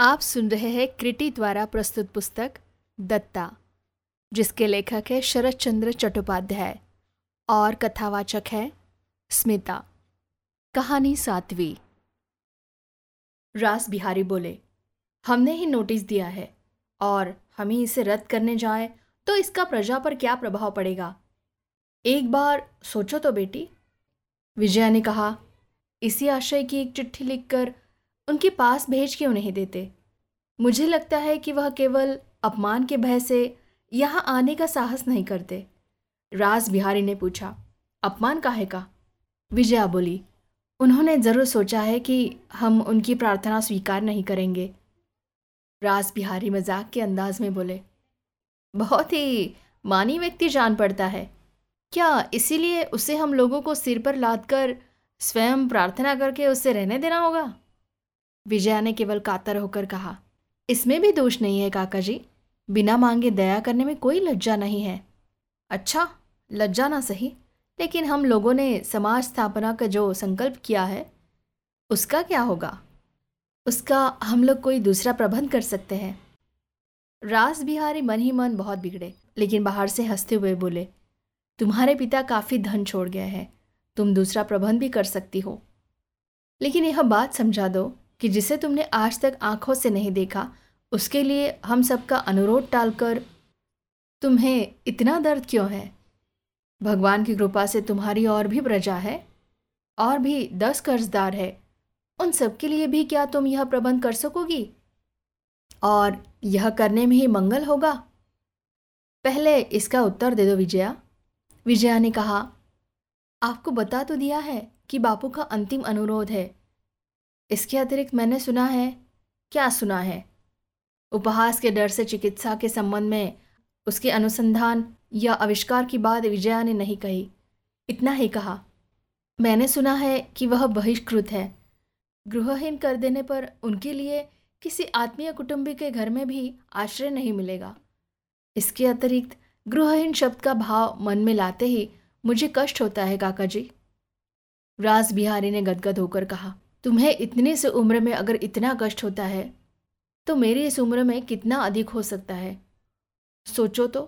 आप सुन रहे हैं क्रिटी द्वारा प्रस्तुत पुस्तक दत्ता, जिसके लेखक है शरद चंद्र चट्टोपाध्याय और कथावाचक है स्मिता। कहानी सातवीं। रास बिहारी बोले, हमने ही नोटिस दिया है और हम ही इसे रद्द करने जाए तो इसका प्रजा पर क्या प्रभाव पड़ेगा? एक बार सोचो तो बेटी। विजया ने कहा, इसी आशय की एक चिट्ठी लिखकर उनके पास भेज क्यों नहीं देते? मुझे लगता है कि वह केवल अपमान के भय से यहाँ आने का साहस नहीं करते। राज बिहारी ने पूछा, अपमान काहे का? विजया बोली, उन्होंने ज़रूर सोचा है कि हम उनकी प्रार्थना स्वीकार नहीं करेंगे। राज बिहारी मज़ाक के अंदाज में बोले, बहुत ही मानी व्यक्ति जान पड़ता है। क्या इसीलिए उसे हम लोगों को सिर पर लाद कर स्वयं प्रार्थना करके उससे रहने देना होगा? विजया ने केवल कातर होकर कहा, इसमें भी दोष नहीं है काका जी बिना मांगे दया करने में कोई लज्जा नहीं है। अच्छा लज्जा ना सही, लेकिन हम लोगों ने समाज स्थापना का जो संकल्प किया है, उसका क्या होगा? उसका हम लोग कोई दूसरा प्रबंध कर सकते हैं? रास बिहारी मन ही मन बहुत बिगड़े, लेकिन बाहर से हँसते हुए बोले, तुम्हारे पिता काफ़ी धन छोड़ गए हैं। तुम दूसरा प्रबंध भी कर सकती हो। लेकिन यह बात समझा दो कि जिसे तुमने आज तक आँखों से नहीं देखा, उसके लिए हम सबका अनुरोध टालकर, तुम्हें इतना दर्द क्यों है? भगवान की कृपा से तुम्हारी और भी प्रजा है, और भी दस कर्जदार है। उन सब के लिए भी क्या तुम यह प्रबंध कर सकोगी? और यह करने में ही मंगल होगा? पहले इसका उत्तर दे दो विजया। विजया ने कहा, आपको बता तो दिया है कि बापू का अंतिम अनुरोध है। इसके अतिरिक्त मैंने सुना है। क्या सुना है? उपहास के डर से चिकित्सा के संबंध में उसके अनुसंधान या आविष्कार की बात विजया ने नहीं कही। इतना ही कहा। मैंने सुना है कि वह बहिष्कृत है। गृहहीन कर देने पर उनके लिए किसी आत्मीय कुटुंबी के घर में भी आश्रय नहीं मिलेगा। इसके अतिरिक्त गृहहीन शब्द का भाव मन में लाते ही मुझे कष्ट होता है काका जी राज बिहारी ने गदगद होकर कहा। तुम्हें इतने से उम्र में अगर इतना कष्ट होता है तो मेरी इस उम्र में कितना अधिक हो सकता है? सोचो तो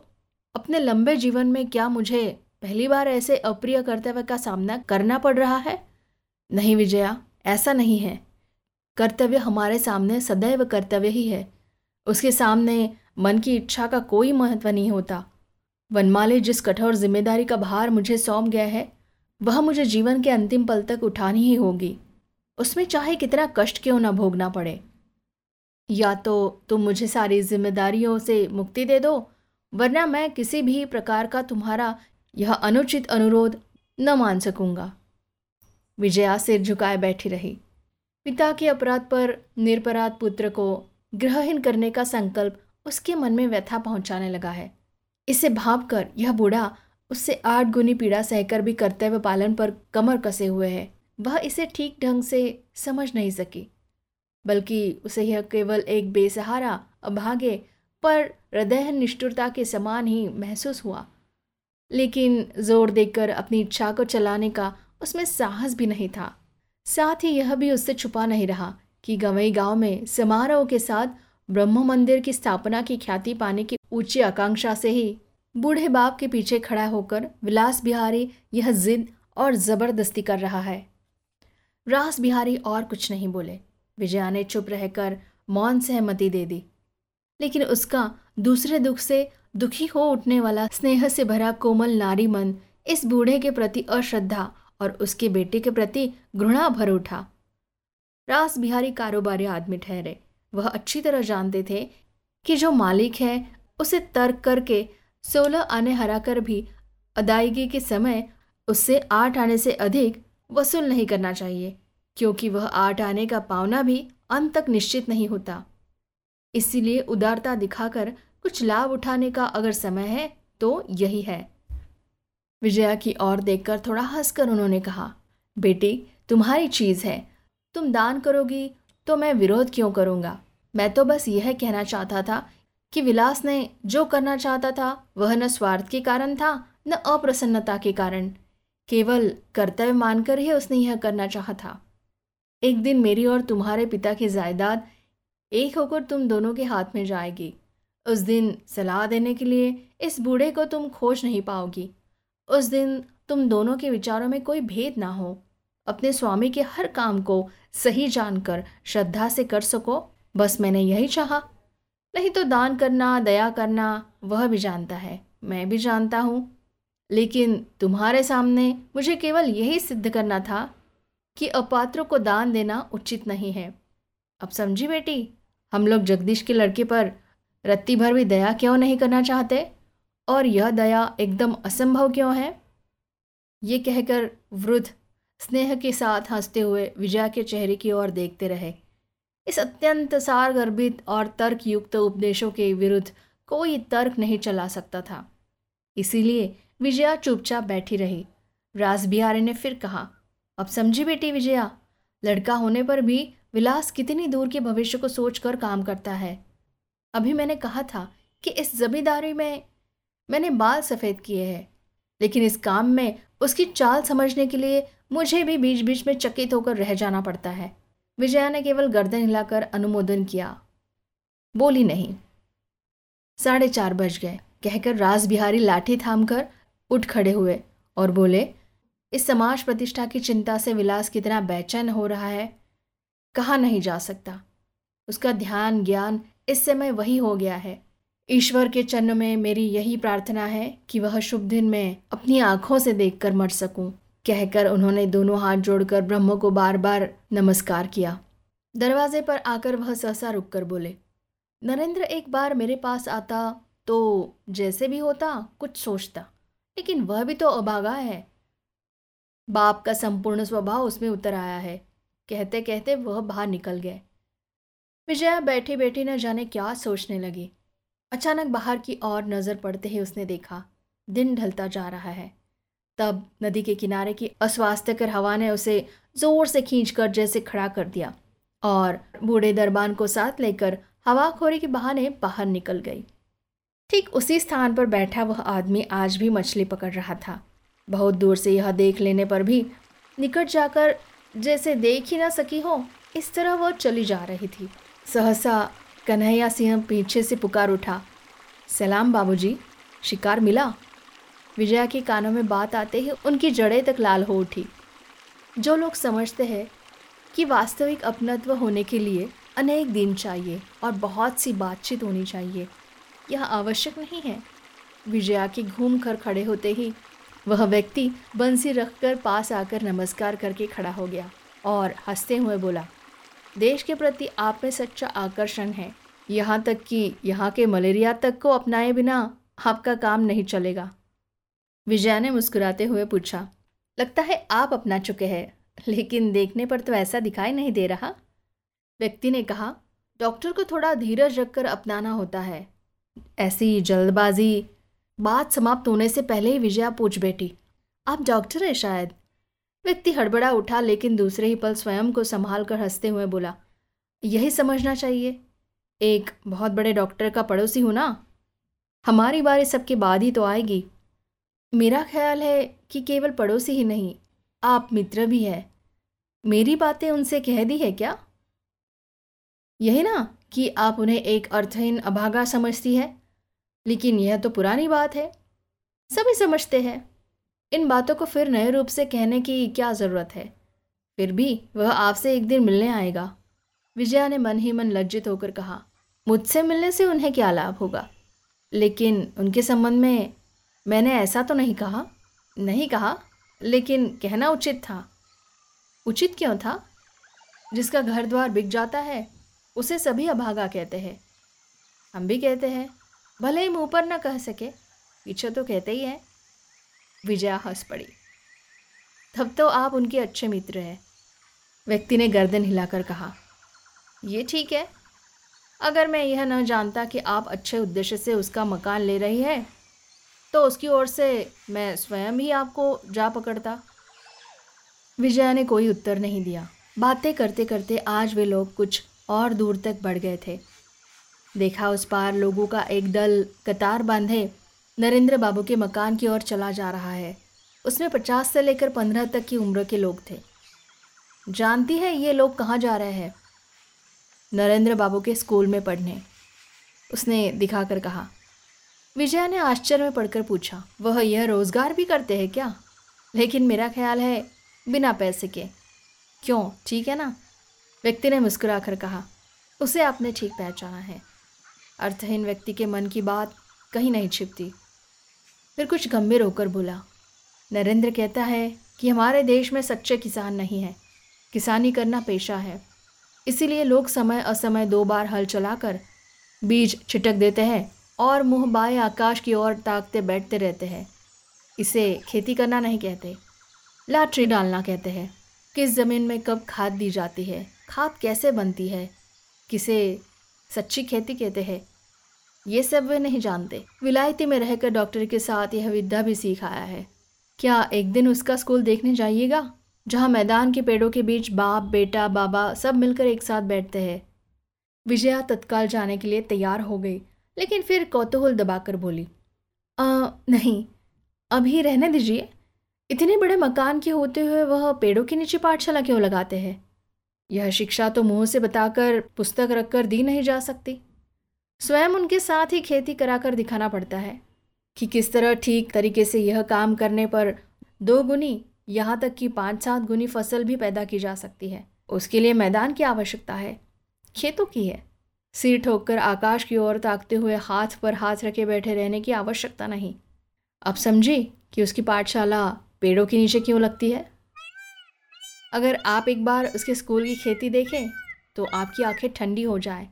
अपने लंबे जीवन में क्या मुझे पहली बार ऐसे अप्रिय कर्तव्य का सामना करना पड़ रहा है? नहीं विजया, ऐसा नहीं है। कर्तव्य हमारे सामने सदैव कर्तव्य ही है। उसके सामने मन की इच्छा का कोई महत्व नहीं होता। वनमाली जिस कठोर ज़िम्मेदारी का भार मुझे सौंप गया है, वह मुझे जीवन के अंतिम पल तक उठानी ही होगी। उसमें चाहे कितना कष्ट क्यों ना भोगना पड़े। या तो तुम मुझे सारी जिम्मेदारियों से मुक्ति दे दो, वरना मैं किसी भी प्रकार का तुम्हारा यह अनुचित अनुरोध न मान सकूँगा। विजया सिर झुकाए बैठी रही। पिता के अपराध पर निरपराध पुत्र को ग्रहहीन करने का संकल्प उसके मन में व्यथा पहुँचाने लगा है। इसे भाप कर यह बूढ़ा उससे आठ गुनी पीड़ा सहकर भी कर्तव्य पालन पर कमर कसे हुए है। वह इसे ठीक ढंग से समझ नहीं सकी। बल्कि उसे यह केवल एक बेसहारा, अभागे, पर हृदय निष्ठुरता के समान ही महसूस हुआ। लेकिन ज़ोर देकर अपनी इच्छा को चलाने का उसमें साहस भी नहीं था। साथ ही यह भी उससे छुपा नहीं रहा कि गवई गाँव में समारोह के साथ ब्रह्म मंदिर की स्थापना की ख्याति पाने की ऊँची आकांक्षा से ही बूढ़े बाप के पीछे खड़ा होकर विलास बिहारी यह जिद और ज़बरदस्ती कर रहा है। रास बिहारी और कुछ नहीं बोले। विजया ने चुप रहकर मौन सहमति दे दी। लेकिन उसका दूसरे दुख से दुखी हो उठने वाला स्नेह से भरा कोमल नारी मन इस बूढ़े के प्रति अश्रद्धा और उसके बेटे के प्रति घृणा भर उठा। रास बिहारी कारोबारी आदमी ठहरे। वह अच्छी तरह जानते थे कि जो मालिक है, उसे तर्क करके सोलह आने हराकर भी अदायगी के समय उससे आठ आने से अधिक वसूल नहीं करना चाहिए, क्योंकि वह आठ आने का पावना भी अंत तक निश्चित नहीं होता। इसीलिए उदारता दिखाकर कुछ लाभ उठाने का अगर समय है तो यही है। विजया की ओर देखकर थोड़ा हंसकर उन्होंने कहा, बेटी, तुम्हारी चीज़ है। तुम दान करोगी तो मैं विरोध क्यों करूँगा? मैं तो बस यह कहना चाहता था कि विलास ने जो करना चाहता था, वह न स्वार्थ के कारण था, न अप्रसन्नता के कारण। केवल कर्तव्य मानकर ही उसने यह करना चाहा था। एक दिन मेरी और तुम्हारे पिता की जायदाद एक होकर तुम दोनों के हाथ में जाएगी। उस दिन सलाह देने के लिए इस बूढ़े को तुम खोज नहीं पाओगी। उस दिन तुम दोनों के विचारों में कोई भेद ना हो। अपने स्वामी के हर काम को सही जानकर, श्रद्धा से कर सको। बस मैंने यही चाहा। नहीं तो दान करना, दया करना, वह भी जानता है। मैं भी जानता हूँ। लेकिन तुम्हारे सामने मुझे केवल यही सिद्ध करना था कि अपात्रों को दान देना उचित नहीं है। अब समझी बेटी, हम लोग जगदीश के लड़के पर रत्ती भर भी दया क्यों नहीं करना चाहते? और यह दया एकदम असंभव क्यों है? ये कहकर वृद्ध स्नेह के साथ हँसते हुए विजया के चेहरे की ओर देखते रहे। इस अत्यंत सार गर्भित और तर्कयुक्त उपदेशों के विरुद्ध कोई तर्क नहीं चला सकता था। इसीलिए विजया चुपचाप बैठी रही। राज बिहारी ने फिर कहा, अब समझी बेटी विजया, लड़का होने पर भी विलास कितनी दूर के भविष्य को सोचकर काम करता है। अभी मैंने कहा था कि इस जमींदारी में मैंने बाल सफ़ेद किए हैं, लेकिन इस काम में उसकी चाल समझने के लिए मुझे भी बीच बीच में चकित होकर रह जाना पड़ता है। विजया ने केवल गर्दन हिलाकर अनुमोदन किया। बोली नहीं। साढ़े चार बज गए। कहकर राज बिहारी लाठी थामकर उठ खड़े हुए और बोले, इस समाज प्रतिष्ठा की चिंता से विलास कितना बेचैन हो रहा है। कहा नहीं जा सकता। उसका ध्यान, ज्ञान इस समय वही हो गया है। ईश्वर के चरण में मेरी यही प्रार्थना है कि वह शुभ दिन में अपनी आँखों से देखकर मर सकूँ। कहकर उन्होंने दोनों हाथ जोड़कर ब्रह्म को बार बार नमस्कार किया। दरवाजे पर आकर वह सहसा रुक कर बोले, नरेंद्र, एक बार मेरे पास आता तो जैसे भी होता, कुछ सोचता। लेकिन वह भी तो अभागा है। बाप का संपूर्ण स्वभाव उसमें उतर आया है। कहते कहते वह बाहर निकल गए। विजया बैठी बैठी न जाने क्या सोचने लगी। अचानक बाहर की ओर नज़र पड़ते ही उसने देखा, दिन ढलता जा रहा है। तब नदी के किनारे की अस्वास्थ्यकर हवा ने उसे ज़ोर से खींचकर जैसे खड़ा कर दिया और बूढ़े दरबान को साथ लेकर हवाखोरी के बहाने बाहर निकल गई। ठीक उसी स्थान पर बैठा वह आदमी आज भी मछली पकड़ रहा था। बहुत दूर से यह देख लेने पर भी निकट जाकर जैसे देख ही ना सकी हो, इस तरह वह चली जा रही थी। सहसा कन्हैया सिंह पीछे से पुकार उठा। सलाम बाबूजी, शिकार मिला? विजया के कानों में बात आते ही उनकी जड़ें तक लाल हो उठी। जो लोग समझते हैं कि वास्तविक अपनत्व होने के लिए अनेक दिन चाहिए और बहुत सी बातचीत होनी चाहिए यह आवश्यक नहीं है। विजया के घूम कर खड़े होते ही वह व्यक्ति बंसी रखकर पास आकर नमस्कार करके खड़ा हो गया और हँसते हुए बोला, देश के प्रति आप में सच्चा आकर्षण है। यहाँ तक कि यहाँ के मलेरिया तक को अपनाए बिना आपका काम नहीं चलेगा। विजया ने मुस्कुराते हुए पूछा, लगता है आप अपना चुके हैं, लेकिन देखने पर तो ऐसा दिखाई नहीं दे रहा? व्यक्ति ने कहा, डॉक्टर को थोड़ा धीरज रखकर अपनाना होता है। ऐसी जल्दबाजी। बात समाप्त होने से पहले ही विजया पूछ बैठी, आप डॉक्टर हैं शायद? व्यक्ति हड़बड़ा उठा, लेकिन दूसरे ही पल स्वयं को संभाल कर हँसते हुए बोला, यही समझना चाहिए। एक बहुत बड़े डॉक्टर का पड़ोसी हूँ ना? हमारी बारी सबके बाद ही तो आएगी। मेरा ख्याल है कि केवल पड़ोसी ही नहीं, आप मित्र भी है। मेरी बातें उनसे कह दी है क्या? यही ना? कि आप उन्हें एक अर्थहीन अभागा समझती है। लेकिन यह तो पुरानी बात है। सभी समझते हैं। इन बातों को फिर नए रूप से कहने की क्या ज़रूरत है? फिर भी वह आपसे एक दिन मिलने आएगा। विजया ने मन ही मन लज्जित होकर कहा, मुझसे मिलने से उन्हें क्या लाभ होगा? लेकिन उनके संबंध में मैंने ऐसा तो नहीं कहा। नहीं कहा, लेकिन कहना उचित था। उचित क्यों था? जिसका घर द्वार बिक जाता है उसे सभी अभागा कहते हैं। हम भी कहते हैं, भले ही मुँह पर न कह सके, पीछे तो कहते ही हैं। विजया हंस पड़ी। तब तो आप उनके अच्छे मित्र हैं। व्यक्ति ने गर्दन हिलाकर कहा, ये ठीक है। अगर मैं यह न जानता कि आप अच्छे उद्देश्य से उसका मकान ले रही है तो उसकी ओर से मैं स्वयं ही आपको जा पकड़ता। विजया ने कोई उत्तर नहीं दिया। बातें करते करते आज वे लोग कुछ और दूर तक बढ़ गए थे। देखा उस पार लोगों का एक दल कतार बांधे, नरेंद्र बाबू के मकान की ओर चला जा रहा है। उसमें पचास से लेकर पंद्रह तक की उम्र के लोग थे। जानती है ये लोग कहाँ जा रहे हैं? नरेंद्र बाबू के स्कूल में पढ़ने, उसने दिखाकर कहा। विजया ने आश्चर्य में पढ़कर पूछा, वह यह रोज़गार भी करते हैं क्या? लेकिन मेरा ख्याल है बिना पैसे के। क्यों? ठीक है ना? व्यक्ति ने मुस्कुराकर कहा, उसे आपने ठीक पहचाना है। अर्थहीन व्यक्ति के मन की बात कहीं नहीं छिपती। फिर कुछ गंभीर होकर बोला, नरेंद्र कहता है कि हमारे देश में सच्चे किसान नहीं हैं। किसानी करना पेशा है। इसीलिए लोग समय असमय दो बार हल चलाकर बीज छिटक देते हैं और मुँह बाएँ आकाश की ओर ताकते बैठते रहते हैं। इसे खेती करना नहीं कहते। लाटरी डालना कहते हैं किस ज़मीन में कब खाद दी जाती है। खाद कैसे बनती है? किसे सच्ची खेती कहते हैं? ये सब वे नहीं जानते। विलायती में रहकर डॉक्टर के साथ यह विद्या भी सीख आया है। क्या एक दिन उसका स्कूल देखने जाइएगा जहाँ मैदान के पेड़ों के बीच बाप बेटा बाबा सब मिलकर एक साथ बैठते हैं। विजया तत्काल जाने के लिए तैयार हो गई लेकिन फिर कौतूहल दबाकर बोली आ, नहीं अभी रहने दीजिए। इतने बड़े मकान के होते हुए वह पेड़ों के नीचे पाठशाला क्यों लगाते हैं? यह शिक्षा तो मुँह से बताकर पुस्तक रखकर दी नहीं जा सकती। स्वयं उनके साथ ही खेती कराकर दिखाना पड़ता है कि किस तरह ठीक तरीके से यह काम करने पर दो गुनी, यहाँ तक कि पाँच सात गुनी फ़सल भी पैदा की जा सकती है। उसके लिए मैदान की आवश्यकता है, खेतों की है। सिर ठोककर आकाश की ओर ताकते हुए हाथ पर हाथ रखे बैठे रहने की आवश्यकता नहीं। अब समझी कि उसकी पाठशाला पेड़ों के नीचे क्यों लगती है? अगर आप एक बार उसके स्कूल की खेती देखें तो आपकी आँखें ठंडी हो जाए।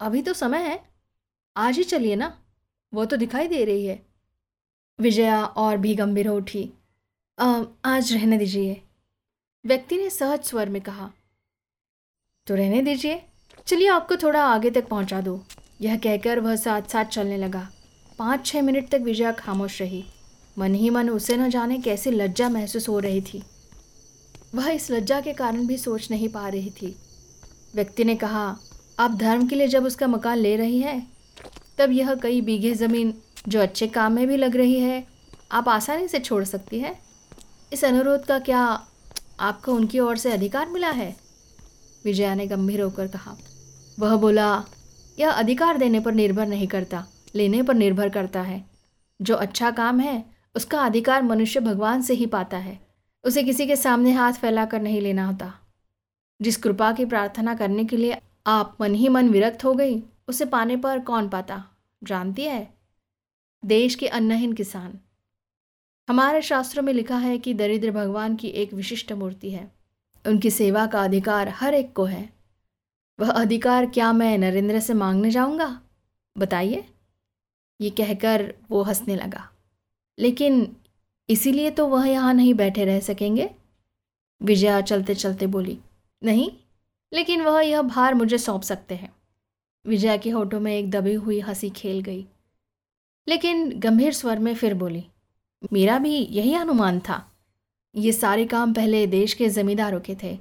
अभी तो समय है। आज ही चलिए ना। वो तो दिखाई दे रही है। विजया और भी गंभीर हो उठी। आज रहने दीजिए। व्यक्ति ने सहज स्वर में कहा तो रहने दीजिए। चलिए आपको थोड़ा आगे तक पहुँचा दो। यह कहकर वह साथ साथ चलने लगा। पाँच छः मिनट तक विजया खामोश रही। मन ही मन उसे न जाने कैसी लज्जा महसूस हो रही थी। वह इस लज्जा के कारण भी सोच नहीं पा रही थी। व्यक्ति ने कहा, आप धर्म के लिए जब उसका मकान ले रही हैं, तब यह कई बीघे ज़मीन जो अच्छे काम में भी लग रही है, आप आसानी से छोड़ सकती हैं। इस अनुरोध का क्या आपको उनकी ओर से अधिकार मिला है? विजया ने गंभीर होकर कहा। वह बोला, यह अधिकार देने पर निर्भर नहीं करता, लेने पर निर्भर करता है। जो अच्छा काम है, उसका अधिकार मनुष्य भगवान से ही पाता है। उसे किसी के सामने हाथ फैलाकर नहीं लेना होता। जिस कृपा की प्रार्थना करने के लिए आप मन ही मन विरक्त हो गई, उसे पाने पर कौन पाता? जानती है? देश के अन्नहीन किसान। हमारे शास्त्रों में लिखा है कि दरिद्र भगवान की एक विशिष्ट मूर्ति है। उनकी सेवा का अधिकार हर एक को है। वह अधिकार क्या मैं नरेंद्र से मांगने जाऊँगा? बताइए। ये कहकर वो हंसने लगा। लेकिन इसीलिए तो वह यहाँ नहीं बैठे रह सकेंगे। विजया चलते चलते बोली, नहीं, लेकिन वह यह भार मुझे सौंप सकते हैं। विजया के होठों में एक दबी हुई हँसी खेल गई। लेकिन गंभीर स्वर में फिर बोली, मेरा भी यही अनुमान था। ये सारे काम पहले देश के ज़मींदारों के थे।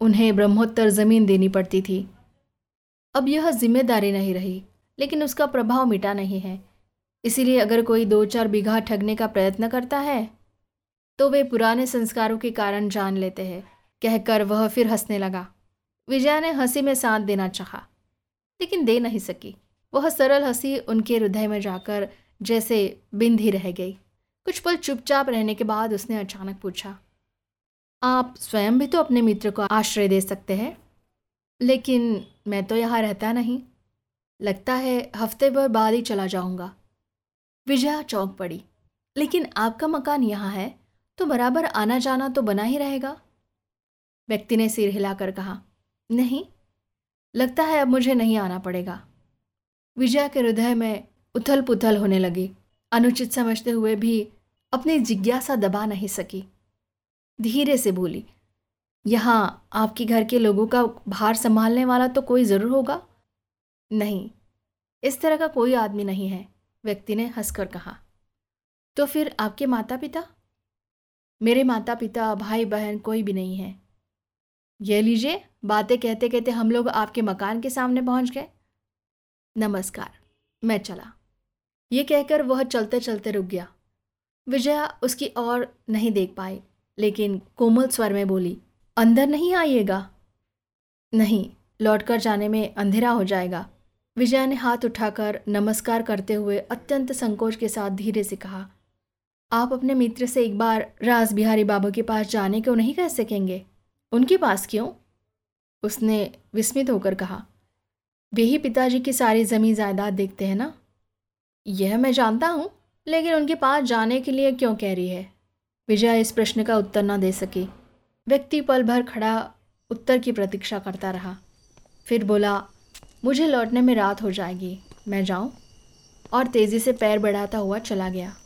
उन्हें ब्रह्मोत्तर ज़मीन देनी पड़ती थी। अब यह ज़िम्मेदारी नहीं रही, लेकिन उसका प्रभाव मिटा नहीं है। इसीलिए अगर कोई दो चार बीघा ठगने का प्रयत्न करता है तो वे पुराने संस्कारों के कारण जान लेते हैं। कहकर वह फिर हंसने लगा। विजया ने हँसी में साथ देना चाहा, लेकिन दे नहीं सकी। वह सरल हँसी उनके हृदय में जाकर जैसे बिंद ही रह गई। कुछ पल चुपचाप रहने के बाद उसने अचानक पूछा, आप स्वयं भी तो अपने मित्र को आश्रय दे सकते हैं, लेकिन मैं तो यहाँ रहता नहीं। लगता है हफ़्ते भर बाद ही चला जाऊँगा। विजया चौंक पड़ी। लेकिन आपका मकान यहाँ है तो बराबर आना जाना तो बना ही रहेगा। व्यक्ति ने सिर हिलाकर कहा, नहीं, लगता है अब मुझे नहीं आना पड़ेगा। विजया के हृदय में उथल पुथल होने लगी। अनुचित समझते हुए भी अपनी जिज्ञासा दबा नहीं सकी। धीरे से बोली, यहाँ आपके घर के लोगों का भार संभालने वाला तो कोई ज़रूर होगा? नहीं, इस तरह का कोई आदमी नहीं है। व्यक्ति ने हंसकर कहा तो फिर आपके माता पिता मेरे माता पिता भाई बहन कोई भी नहीं है। यह लीजिए, बातें कहते कहते हम लोग आपके मकान के सामने पहुँच गए। नमस्कार, मैं चला। ये कहकर वह चलते चलते रुक गया। विजया उसकी ओर नहीं देख पाई, लेकिन कोमल स्वर में बोली, अंदर नहीं आइएगा? नहीं, लौटकर जाने में अंधेरा हो जाएगा। विजया ने हाथ उठाकर नमस्कार करते हुए अत्यंत संकोच के साथ धीरे से कहा, आप अपने मित्र से एक बार राज बिहारी बाबू के पास जाने को नहीं कह सकेंगे? उनके पास क्यों? उसने विस्मित होकर कहा, वे ही पिताजी की सारी ज़मीन जायदाद देखते हैं ना? यह मैं जानता हूँ, लेकिन उनके पास जाने के लिए क्यों कह रही है? विजया इस प्रश्न का उत्तर ना दे सकी। व्यक्ति पल भर खड़ा उत्तर की प्रतीक्षा करता रहा। फिर बोला मुझे लौटने में रात हो जाएगी। मैं जाऊँ। और तेज़ी से पैर बढ़ाता हुआ चला गया।